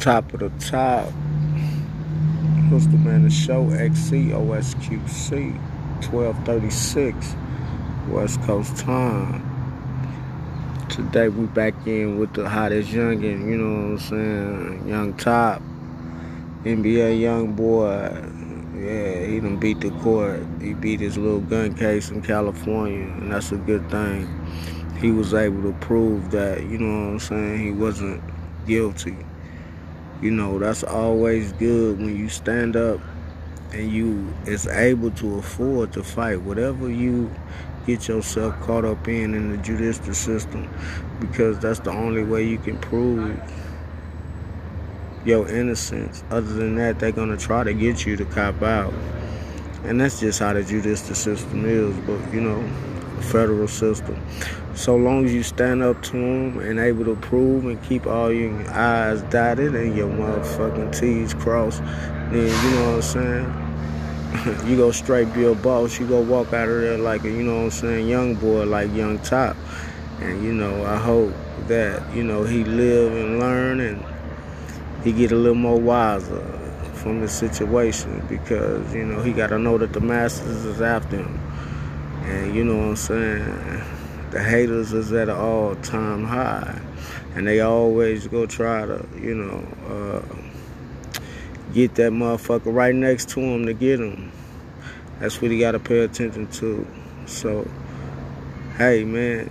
Top of the top. What's the man? The show XCOSQC 1236 West Coast time. Today we back in with the hottest youngin', you know what I'm saying? Young Top, NBA young boy. Yeah, he done beat the court. He beat his little gun case in California, and that's a good thing. He was able to prove that, you know what I'm saying, he wasn't guilty. You know, that's always good when you stand up and you is able to afford to fight whatever you get yourself caught up in in the judicial system because that's the only way you can prove your innocence. Other than that, they're gonna try to get you to cop out. And that's just how the judicial system is, but you know, the federal system. So long as you stand up to them and able to prove and keep all your I's dotted and your motherfucking T's crossed, then you know what I'm saying? you go straight be a boss. You go walk out of there like a, you know what I'm saying, young boy, like young top. And you know, I hope that, you know, he live and learn and he get a little more wiser from the situation because, you know, he got to know that the masters is after him. And you know what I'm saying? The haters is at an all time high. And they always go try to, you know, uh, get that motherfucker right next to him to get him. That's what he got to pay attention to. So, hey, man,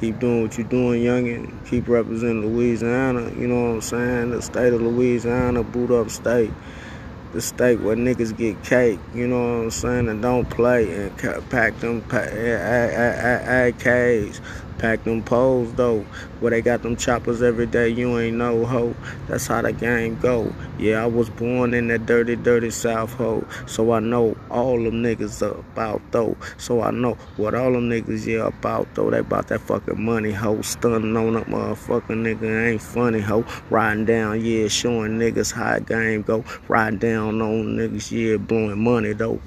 keep doing what you're doing, youngin'. Keep representing Louisiana. You know what I'm saying? The state of Louisiana, boot up state the state where niggas get cake, you know what I'm saying, and don't play and pack them AKs, pack them poles though, where they got them choppers every day, you ain't no hoe. That's how the game go. Yeah, I was born in that dirty, dirty South hoe, so I know all them niggas about though. So I know what all them niggas yeah about though. They about that fucking money hoe, stunning on that motherfucking nigga. Ain't funny hoe, riding down, yeah, showing niggas how game go, riding down on niggas, yeah, blowing money though.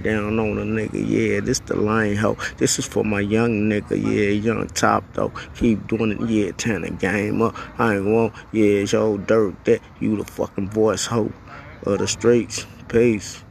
Down on a nigga, yeah, this the lane hoe. This is for my young nigga, yeah, young top though. Keep doing it, yeah, turn the game up. I ain't want, yeah, it's your dirt that you the fucking voice hoe of the streets. Peace.